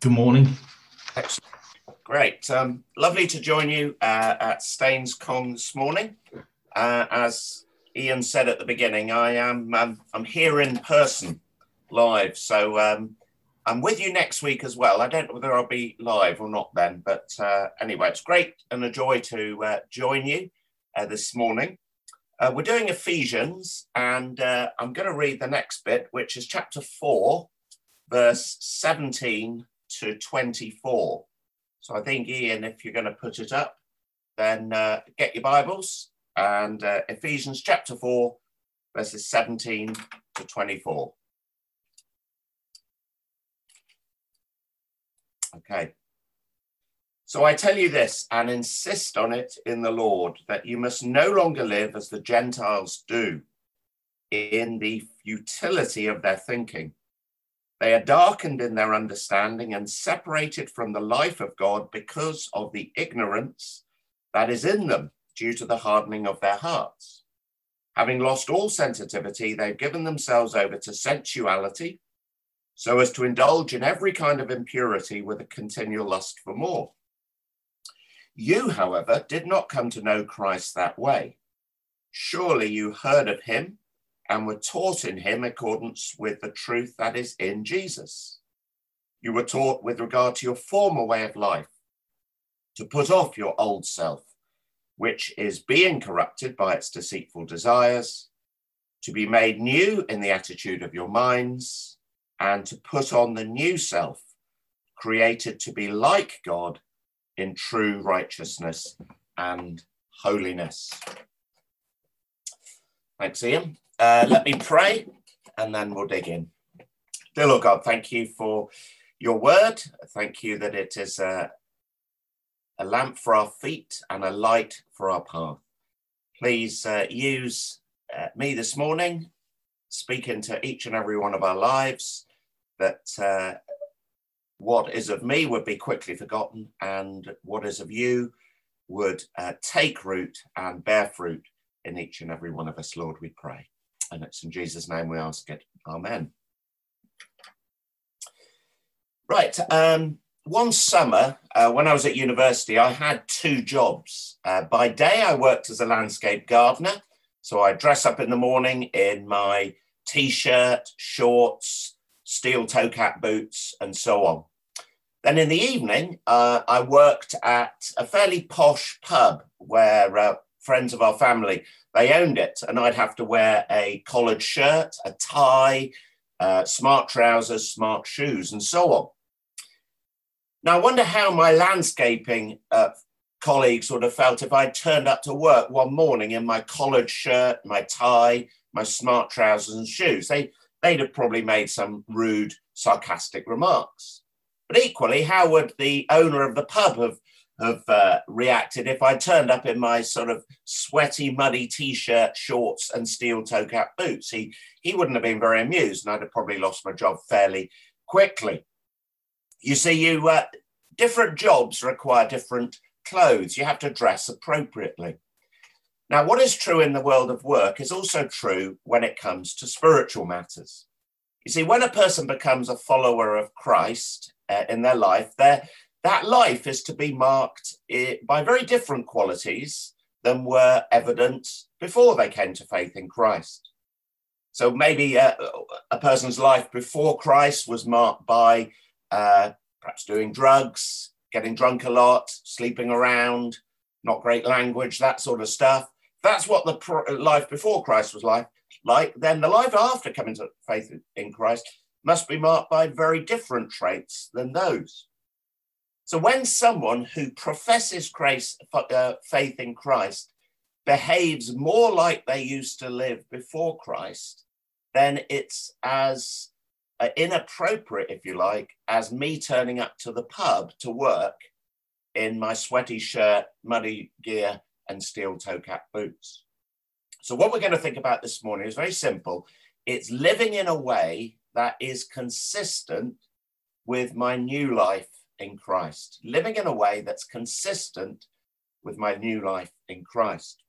Good morning. Excellent. Great. Um, lovely to join you uh, at Staines Con this morning. Uh, as Ian said at the beginning, I am um, I'm here in person, live. So um, I'm with you next week as well. I don't know whether I'll be live or not then, but uh, anyway, it's great and a joy to uh, join you uh, this morning. Uh, we're doing Ephesians, and I'm going to read the next bit, which is chapter four, verse 17 to 24. So I think, Ian, if you're going to put it up, then uh, get your Bibles and uh, Ephesians chapter 4, verses 17 to 24. Okay. So I tell you this and insist on it in the Lord that you must no longer live as the Gentiles do in the futility of their thinking they are darkened in their understanding and separated from the life of God because of the ignorance that is in them due to the hardening of their hearts. Having lost all sensitivity, they've given themselves over to sensuality so as to indulge in every kind of impurity with a continual lust for more. You, however, did not come to know Christ that way. Surely you heard of him and were taught in him accordance with the truth that is in Jesus. You were taught with regard to your former way of life to put off your old self, which is being corrupted by its deceitful desires, to be made new in the attitude of your minds, and to put on the new self, created to be like God in true righteousness and holiness. Thanks, Ian. Uh, let me pray and then we'll dig in. Dear Lord God, thank you for your word. Thank you that it is a, a lamp for our feet and a light for our path. Please uh, use uh, me this morning, speak into each and every one of our lives, that uh, what is of me would be quickly forgotten and what is of you would uh, take root and bear fruit in each and every one of us, Lord, we pray. And it's in Jesus' name we ask it. Amen. Right. Um, one summer, uh, when I was at university, I had two jobs. Uh, by day, I worked as a landscape gardener. So I dress up in the morning in my t shirt, shorts, steel toe cap boots, and so on. Then in the evening, uh, I worked at a fairly posh pub where uh, friends of our family they owned it, and I'd have to wear a collared shirt, a tie, uh, smart trousers, smart shoes, and so on. Now, I wonder how my landscaping uh, colleagues would have felt if I turned up to work one morning in my collared shirt, my tie, my smart trousers, and shoes. They, they'd have probably made some rude, sarcastic remarks. But equally, how would the owner of the pub have have uh, reacted if I turned up in my sort of sweaty, muddy t-shirt, shorts, and steel toe cap boots. He he wouldn't have been very amused, and I'd have probably lost my job fairly quickly. You see, you uh, different jobs require different clothes. You have to dress appropriately. Now, what is true in the world of work is also true when it comes to spiritual matters. You see, when a person becomes a follower of Christ uh, in their life, they're that life is to be marked eh, by very different qualities than were evident before they came to faith in Christ. So maybe a, uh, a person's life before Christ was marked by uh, perhaps doing drugs, getting drunk a lot, sleeping around, not great language, that sort of stuff. That's what the life before Christ was like. Like then, the life after coming to faith in Christ must be marked by very different traits than those. So when someone who professes Christ, uh, faith in Christ behaves more like they used to live before Christ, then it's as uh, inappropriate, if you like, as me turning up to the pub to work in my sweaty shirt, muddy gear, and steel toe cap boots. So, what we're going to think about this morning is very simple it's living in a way that is consistent with my new life in Christ, living in a way that's consistent with my new life in Christ.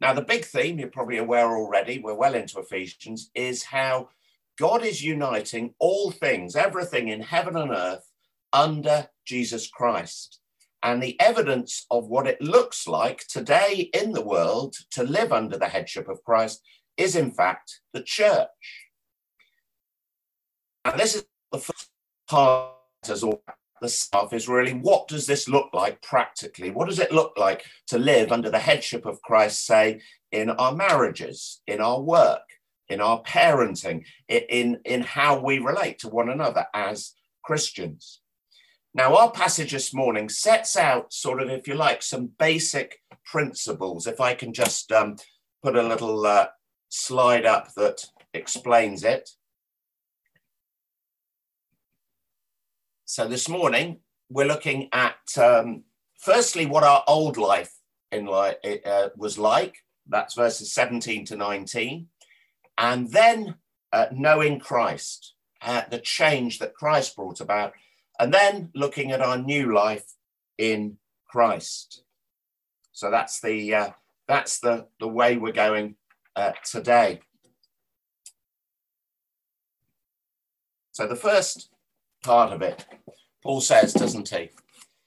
Now, the big theme, you're probably aware already, we're well into Ephesians, is how God is uniting all things, everything in heaven and earth, under Jesus Christ. And the evidence of what it looks like today in the world to live under the headship of Christ is, in fact, the church. And this is the first part as all the stuff is really what does this look like practically? What does it look like to live under the headship of Christ, say, in our marriages, in our work, in our parenting, in, in how we relate to one another as Christians? Now, our passage this morning sets out, sort of, if you like, some basic principles. If I can just um, put a little uh, slide up that explains it. So this morning we're looking at um, firstly what our old life in life uh, was like. That's verses 17 to 19, and then uh, knowing Christ, uh, the change that Christ brought about, and then looking at our new life in Christ. So that's the uh, that's the the way we're going uh, today. So the first part of it. Paul says, doesn't he?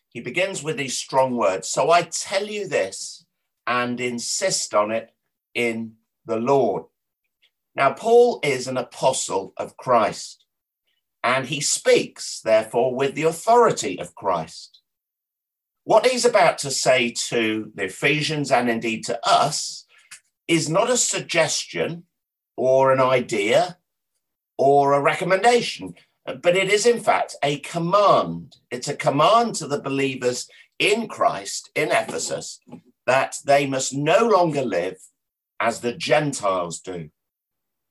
He begins with these strong words. So I tell you this and insist on it in the Lord. Now, Paul is an apostle of Christ, and he speaks, therefore, with the authority of Christ. What he's about to say to the Ephesians and indeed to us is not a suggestion or an idea or a recommendation but it is in fact a command. It's a command to the believers in Christ in Ephesus that they must no longer live as the Gentiles do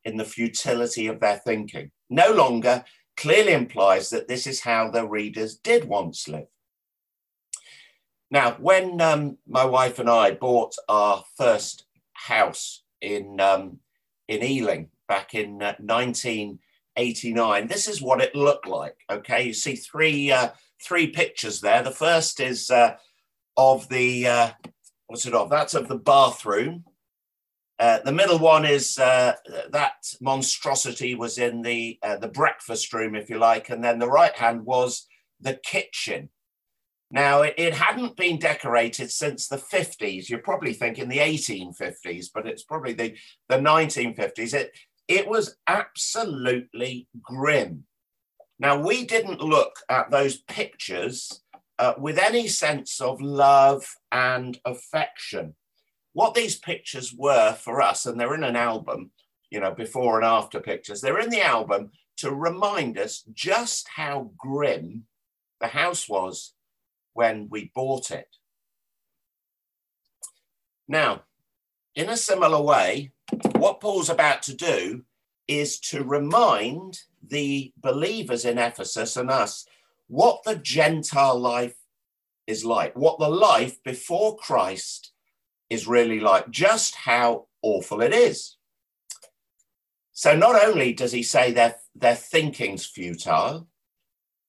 in the futility of their thinking. No longer clearly implies that this is how the readers did once live. Now, when um, my wife and I bought our first house in um, in Ealing back in uh, 19 89. This is what it looked like. Okay, you see three uh, three pictures there. The first is uh, of the uh, what's it of? That's of the bathroom. Uh, the middle one is uh, that monstrosity was in the uh, the breakfast room, if you like, and then the right hand was the kitchen. Now it, it hadn't been decorated since the 50s. You're probably thinking the 1850s, but it's probably the the 1950s. It it was absolutely grim. Now, we didn't look at those pictures uh, with any sense of love and affection. What these pictures were for us, and they're in an album, you know, before and after pictures, they're in the album to remind us just how grim the house was when we bought it. Now, in a similar way, what Paul's about to do is to remind the believers in Ephesus and us what the Gentile life is like, what the life before Christ is really like, just how awful it is. So not only does he say their, their thinking's futile,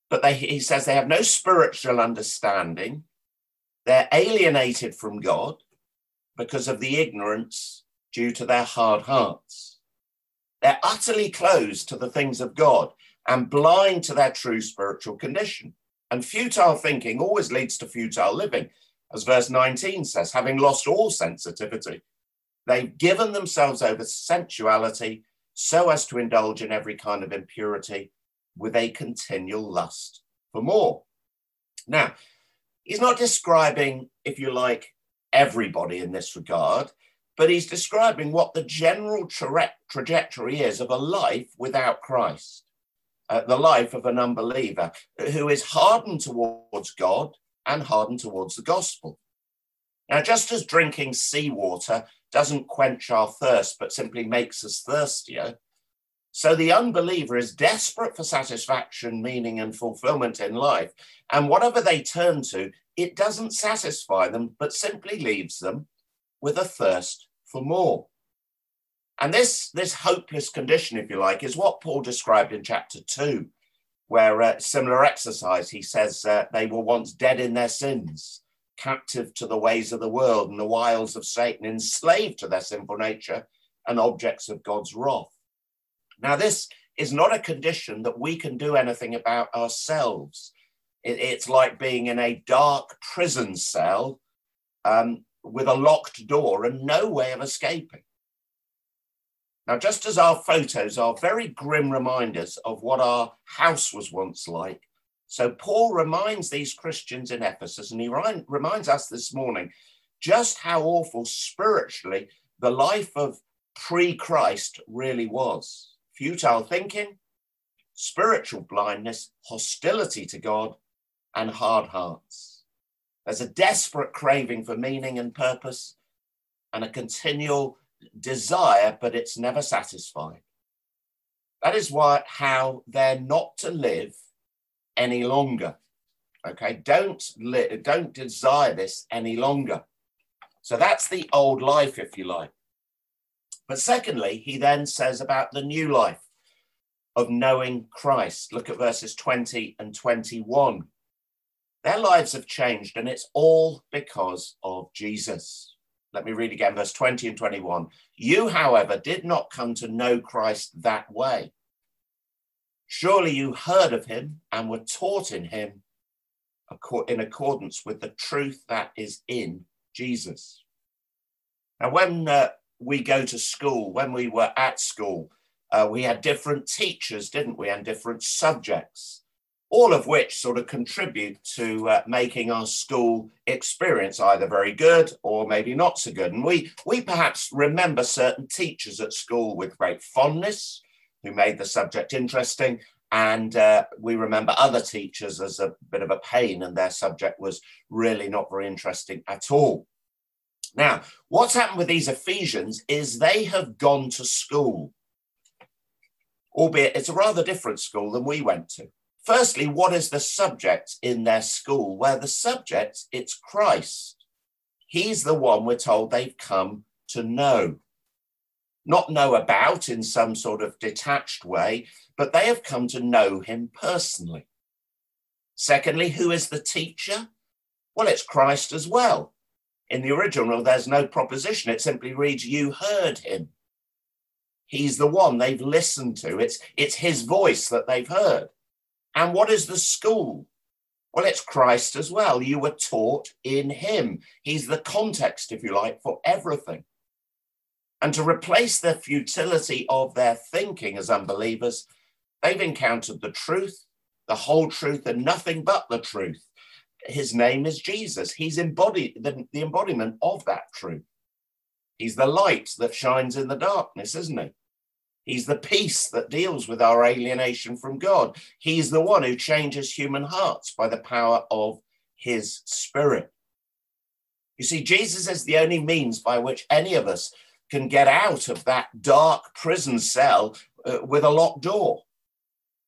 but they, he says they have no spiritual understanding. They're alienated from God because of the ignorance due to their hard hearts. They're utterly closed to the things of God and blind to their true spiritual condition. And futile thinking always leads to futile living, as verse 19 says, having lost all sensitivity. They've given themselves over to sensuality so as to indulge in every kind of impurity with a continual lust for more. Now, he's not describing, if you like, everybody in this regard but he's describing what the general tra- trajectory is of a life without Christ, uh, the life of an unbeliever who is hardened towards God and hardened towards the gospel. Now, just as drinking seawater doesn't quench our thirst, but simply makes us thirstier, so the unbeliever is desperate for satisfaction, meaning, and fulfillment in life. And whatever they turn to, it doesn't satisfy them, but simply leaves them with a thirst for more. And this, this hopeless condition, if you like, is what Paul described in chapter 2, where uh, similar exercise, he says uh, they were once dead in their sins, captive to the ways of the world and the wiles of Satan, enslaved to their sinful nature and objects of God's wrath. Now, this is not a condition that we can do anything about ourselves. It, it's like being in a dark prison cell um, with a locked door and no way of escaping. Now, just as our photos are very grim reminders of what our house was once like, so Paul reminds these Christians in Ephesus, and he reminds us this morning just how awful spiritually the life of pre Christ really was futile thinking, spiritual blindness, hostility to God, and hard hearts. There's a desperate craving for meaning and purpose and a continual desire, but it's never satisfied. That is why how they're not to live any longer. Okay, don't li- don't desire this any longer. So that's the old life, if you like. But secondly, he then says about the new life of knowing Christ. Look at verses 20 and 21. Their lives have changed, and it's all because of Jesus. Let me read again, verse 20 and 21. You, however, did not come to know Christ that way. Surely you heard of him and were taught in him in accordance with the truth that is in Jesus. Now, when uh, we go to school, when we were at school, uh, we had different teachers, didn't we, and different subjects, all of which sort of contribute to uh, making our school experience either very good or maybe not so good. And we, we perhaps remember certain teachers at school with great fondness who made the subject interesting. And uh, we remember other teachers as a bit of a pain, and their subject was really not very interesting at all. Now, what's happened with these Ephesians is they have gone to school, albeit it's a rather different school than we went to. Firstly, what is the subject in their school? Where the subject, it's Christ. He's the one we're told they've come to know. Not know about in some sort of detached way, but they have come to know him personally. Secondly, who is the teacher? Well, it's Christ as well. In the original, there's no proposition. It simply reads, You heard him. He's the one they've listened to. It's, it's his voice that they've heard. And what is the school? Well, it's Christ as well. You were taught in him. He's the context, if you like, for everything. And to replace the futility of their thinking as unbelievers, they've encountered the truth, the whole truth, and nothing but the truth his name is Jesus. He's embodied the, the embodiment of that truth. He's the light that shines in the darkness, isn't he? He's the peace that deals with our alienation from God. He's the one who changes human hearts by the power of his spirit. You see, Jesus is the only means by which any of us can get out of that dark prison cell uh, with a locked door.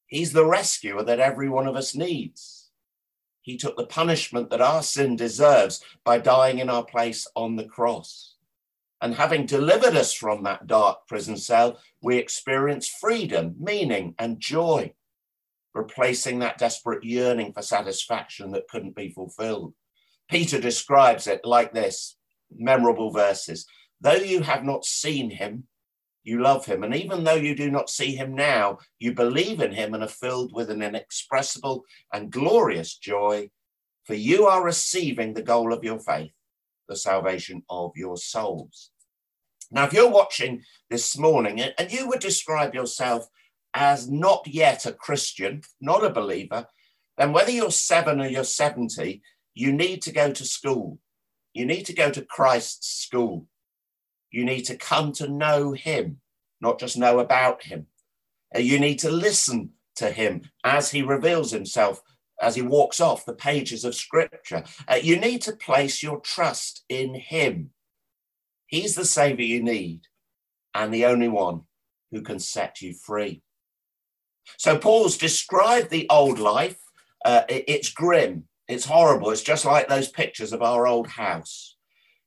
He's the rescuer that every one of us needs. He took the punishment that our sin deserves by dying in our place on the cross. And having delivered us from that dark prison cell, we experience freedom, meaning, and joy, replacing that desperate yearning for satisfaction that couldn't be fulfilled. Peter describes it like this memorable verses Though you have not seen him, you love him. And even though you do not see him now, you believe in him and are filled with an inexpressible and glorious joy, for you are receiving the goal of your faith, the salvation of your souls. Now, if you're watching this morning and you would describe yourself as not yet a Christian, not a believer, then whether you're seven or you're 70, you need to go to school. You need to go to Christ's school. You need to come to know him, not just know about him. Uh, you need to listen to him as he reveals himself, as he walks off the pages of scripture. Uh, you need to place your trust in him. He's the savior you need and the only one who can set you free. So Paul's described the old life. Uh, it, it's grim. It's horrible. It's just like those pictures of our old house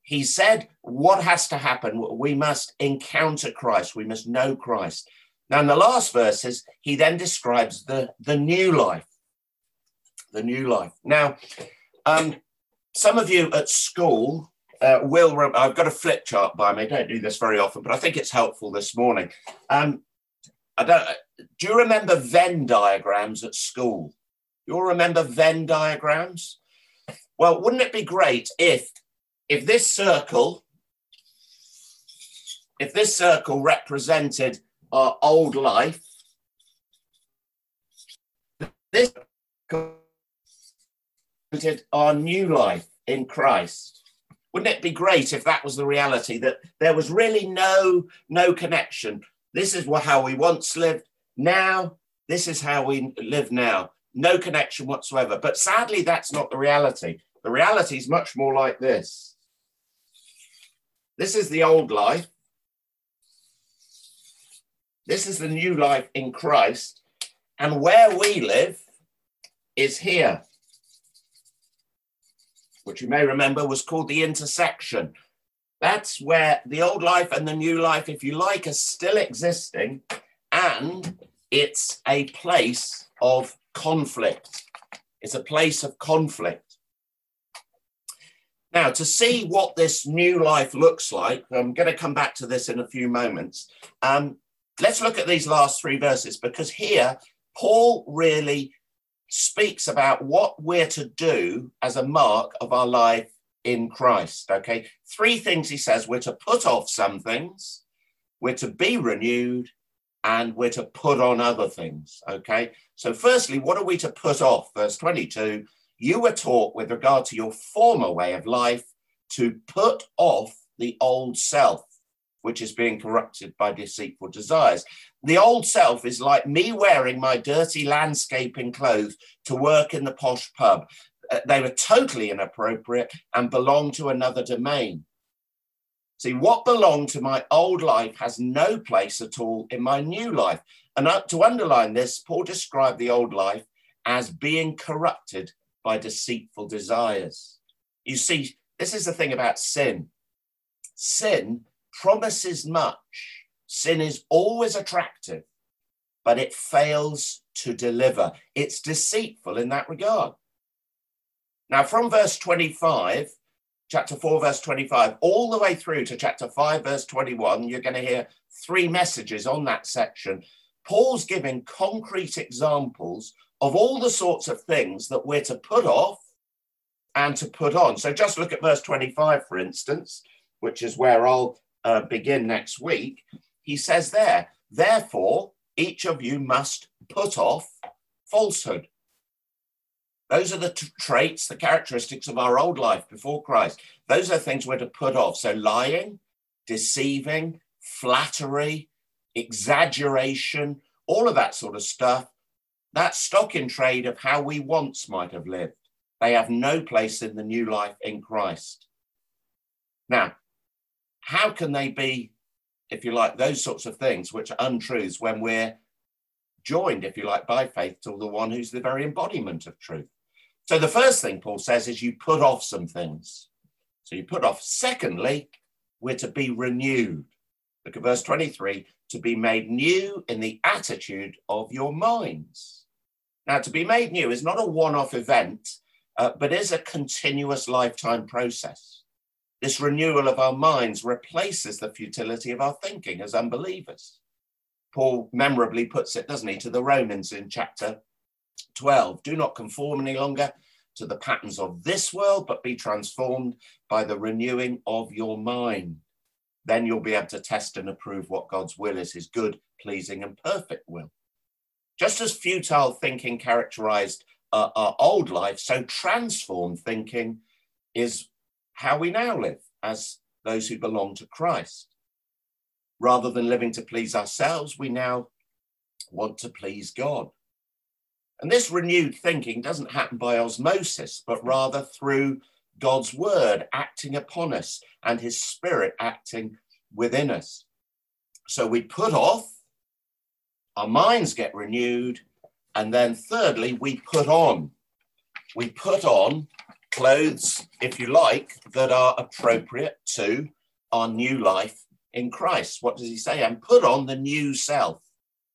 he said, What has to happen? We must encounter Christ, we must know Christ. Now, in the last verses, he then describes the, the new life. The new life. Now, um, some of you at school uh, will, I've got a flip chart by me. Don't do this very often, but I think it's helpful this morning. Um, I don't, do you remember Venn diagrams at school? You all remember Venn diagrams? Well, wouldn't it be great if, if this circle, if this circle represented our old life, this represented our new life in Christ. Wouldn't it be great if that was the reality that there was really no no connection? This is how we once lived. Now, this is how we live now. No connection whatsoever. But sadly, that's not the reality. The reality is much more like this. This is the old life. This is the new life in Christ. And where we live is here which you may remember was called the intersection. That's where the old life and the new life, if you like, are still existing, and it's a place of conflict. It's a place of conflict. Now, to see what this new life looks like, I'm going to come back to this in a few moments. Um, let's look at these last three verses because here Paul really speaks about what we're to do as a mark of our life in Christ. Okay, three things he says we're to put off some things, we're to be renewed, and we're to put on other things. Okay, so firstly, what are we to put off? Verse 22 you were taught with regard to your former way of life to put off the old self which is being corrupted by deceitful desires. The old self is like me wearing my dirty landscaping clothes to work in the posh pub. Uh, they were totally inappropriate and belong to another domain. See, what belonged to my old life has no place at all in my new life. And uh, to underline this, Paul described the old life as being corrupted by deceitful desires. You see, this is the thing about sin. Sin promises much. Sin is always attractive, but it fails to deliver. It's deceitful in that regard. Now, from verse 25, chapter 4, verse 25, all the way through to chapter 5, verse 21, you're going to hear three messages on that section. Paul's giving concrete examples of all the sorts of things that we're to put off and to put on. So just look at verse 25, for instance, which is where I'll uh, begin next week, he says there, therefore, each of you must put off falsehood. Those are the t- traits, the characteristics of our old life before Christ. Those are things we're to put off. So, lying, deceiving, flattery, exaggeration, all of that sort of stuff, that stock in trade of how we once might have lived. They have no place in the new life in Christ. Now, how can they be, if you like, those sorts of things which are untruths when we're joined, if you like, by faith to the one who's the very embodiment of truth? So the first thing Paul says is you put off some things. So you put off. Secondly, we're to be renewed. Look at verse 23 to be made new in the attitude of your minds. Now, to be made new is not a one off event, uh, but is a continuous lifetime process. This renewal of our minds replaces the futility of our thinking as unbelievers. Paul memorably puts it, doesn't he, to the Romans in chapter 12 do not conform any longer to the patterns of this world, but be transformed by the renewing of your mind. Then you'll be able to test and approve what God's will is, his good, pleasing, and perfect will. Just as futile thinking characterized uh, our old life, so transformed thinking is how we now live as those who belong to Christ. Rather than living to please ourselves, we now want to please God. And this renewed thinking doesn't happen by osmosis, but rather through God's word acting upon us and his spirit acting within us. So we put off, our minds get renewed, and then thirdly, we put on. We put on clothes, if you like, that are appropriate to our new life in Christ. What does he say? And put on the new self,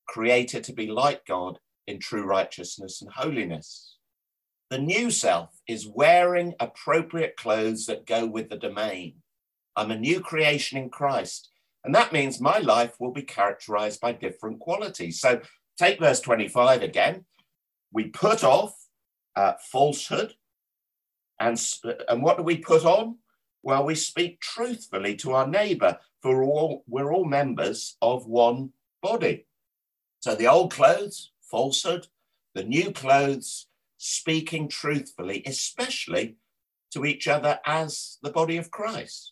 created to be like God in true righteousness and holiness. The new self is wearing appropriate clothes that go with the domain. I'm a new creation in Christ. And that means my life will be characterized by different qualities. So take verse 25 again. We put off uh, falsehood. And, and what do we put on? Well, we speak truthfully to our neighbor, for all, we're all members of one body. So the old clothes, falsehood, the new clothes, speaking truthfully, especially to each other as the body of Christ,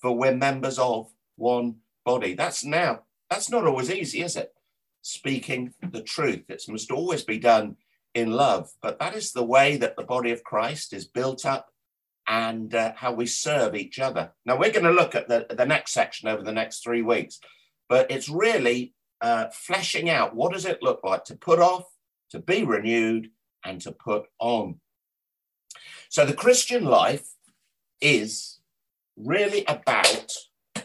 for we're members of one body. That's now, that's not always easy, is it? Speaking the truth. It must always be done in love, but that is the way that the body of Christ is built up and uh, how we serve each other. Now, we're going to look at the, the next section over the next three weeks, but it's really uh, fleshing out what does it look like to put off, to be renewed, and to put on. So the Christian life is really about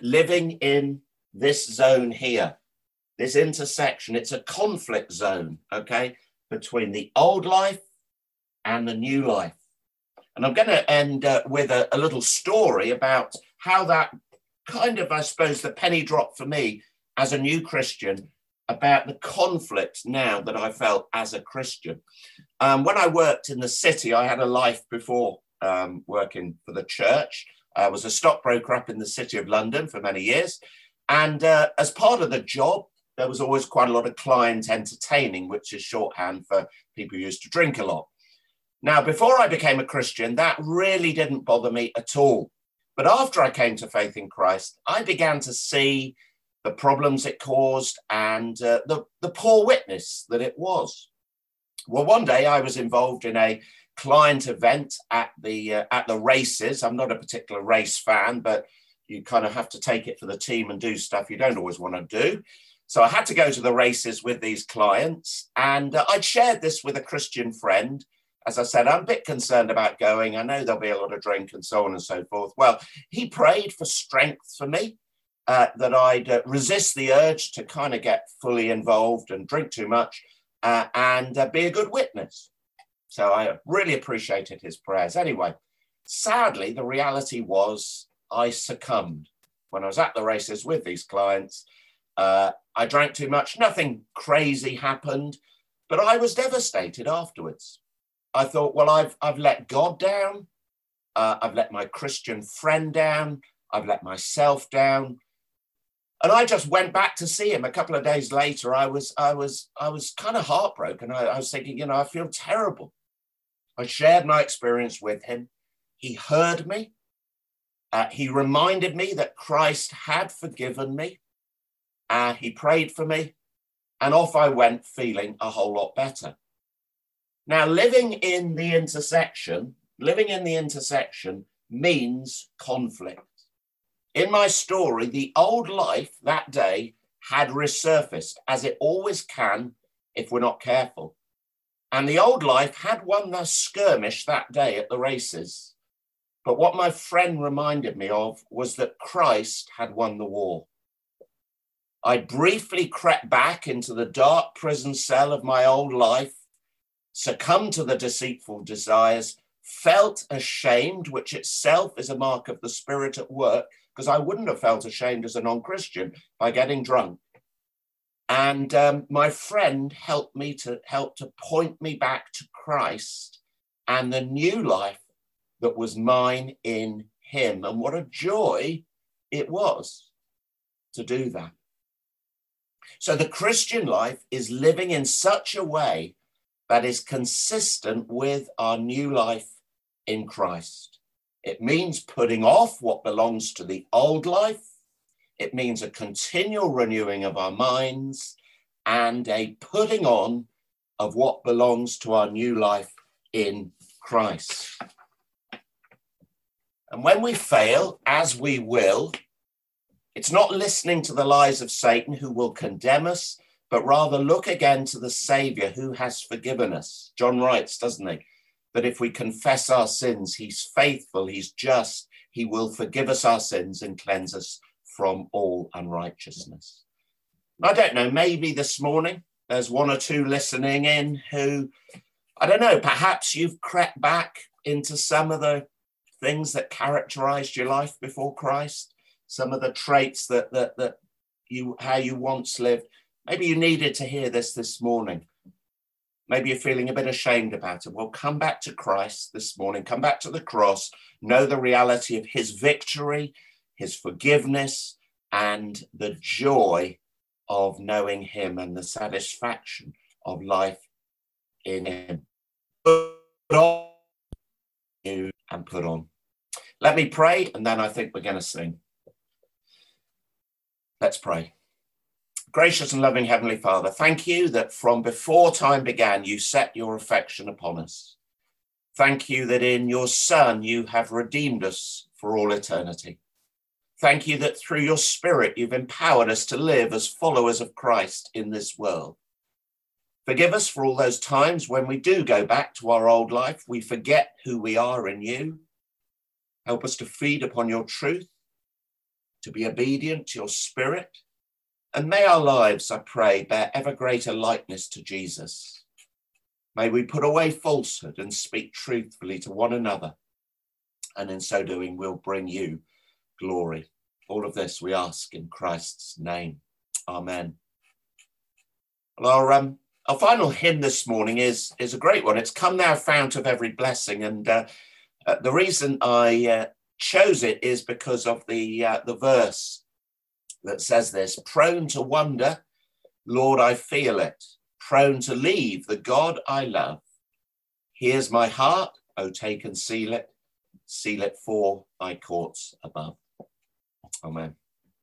living in this zone here, this intersection. It's a conflict zone, okay, between the old life and the new life. And I'm going to end uh, with a, a little story about how that kind of, I suppose, the penny dropped for me as a new Christian about the conflict now that I felt as a Christian. Um, when I worked in the city, I had a life before um, working for the church. I was a stockbroker up in the city of London for many years. And uh, as part of the job, there was always quite a lot of client entertaining, which is shorthand for people who used to drink a lot. Now, before I became a Christian, that really didn't bother me at all. But after I came to faith in Christ, I began to see the problems it caused and uh, the, the poor witness that it was. Well, one day I was involved in a client event at the uh, at the races. I'm not a particular race fan, but you kind of have to take it for the team and do stuff you don't always want to do. So I had to go to the races with these clients, and uh, I'd shared this with a Christian friend. As I said, I'm a bit concerned about going. I know there'll be a lot of drink and so on and so forth. Well, he prayed for strength for me uh, that I'd uh, resist the urge to kind of get fully involved and drink too much uh, and uh, be a good witness. So I really appreciated his prayers. Anyway, sadly, the reality was I succumbed when I was at the races with these clients. Uh, I drank too much. Nothing crazy happened, but I was devastated afterwards. I thought, well, I've, I've let God down. Uh, I've let my Christian friend down. I've let myself down and I just went back to see him a couple of days later. I was, I was, I was kind of heartbroken. I, I was thinking, you know, I feel terrible. I shared my experience with him. He heard me. Uh, he reminded me that Christ had forgiven me. Uh, he prayed for me. And off I went feeling a whole lot better. Now, living in the intersection, living in the intersection means conflict. In my story, the old life that day had resurfaced, as it always can if we're not careful. And the old life had won the skirmish that day at the races. But what my friend reminded me of was that Christ had won the war. I briefly crept back into the dark prison cell of my old life, succumbed to the deceitful desires, felt ashamed, which itself is a mark of the spirit at work, because I wouldn't have felt ashamed as a non Christian by getting drunk. And um, my friend helped me to help to point me back to Christ and the new life that was mine in Him. And what a joy it was to do that. So the Christian life is living in such a way that is consistent with our new life in Christ. It means putting off what belongs to the old life. It means a continual renewing of our minds and a putting on of what belongs to our new life in Christ. And when we fail, as we will, it's not listening to the lies of Satan who will condemn us, but rather look again to the Savior who has forgiven us. John writes, doesn't he? that if we confess our sins, he's faithful, he's just, he will forgive us our sins and cleanse us from all unrighteousness. I don't know, maybe this morning there's one or two listening in who, I don't know, perhaps you've crept back into some of the things that characterized your life before Christ, some of the traits that, that, that you, how you once lived. Maybe you needed to hear this this morning. Maybe you're feeling a bit ashamed about it. Well, come back to Christ this morning, come back to the cross, know the reality of his victory, his forgiveness, and the joy of knowing him and the satisfaction of life in him. Put on and put on. Let me pray, and then I think we're going to sing. Let's pray. Gracious and loving Heavenly Father, thank you that from before time began, you set your affection upon us. Thank you that in your Son you have redeemed us for all eternity. Thank you that through your Spirit you've empowered us to live as followers of Christ in this world. Forgive us for all those times when we do go back to our old life, we forget who we are in you. Help us to feed upon your truth, to be obedient to your Spirit and may our lives, I pray, bear ever greater likeness to Jesus. May we put away falsehood and speak truthfully to one another. And in so doing, we'll bring you glory. All of this we ask in Christ's name. Amen. Well, our, um, our final hymn this morning is, is a great one. It's Come Thou Fount of Every Blessing. And uh, uh, the reason I uh, chose it is because of the, uh, the verse that says this prone to wonder, Lord, I feel it, prone to leave the God I love. Here's my heart, oh, take and seal it, seal it for thy courts above. Amen.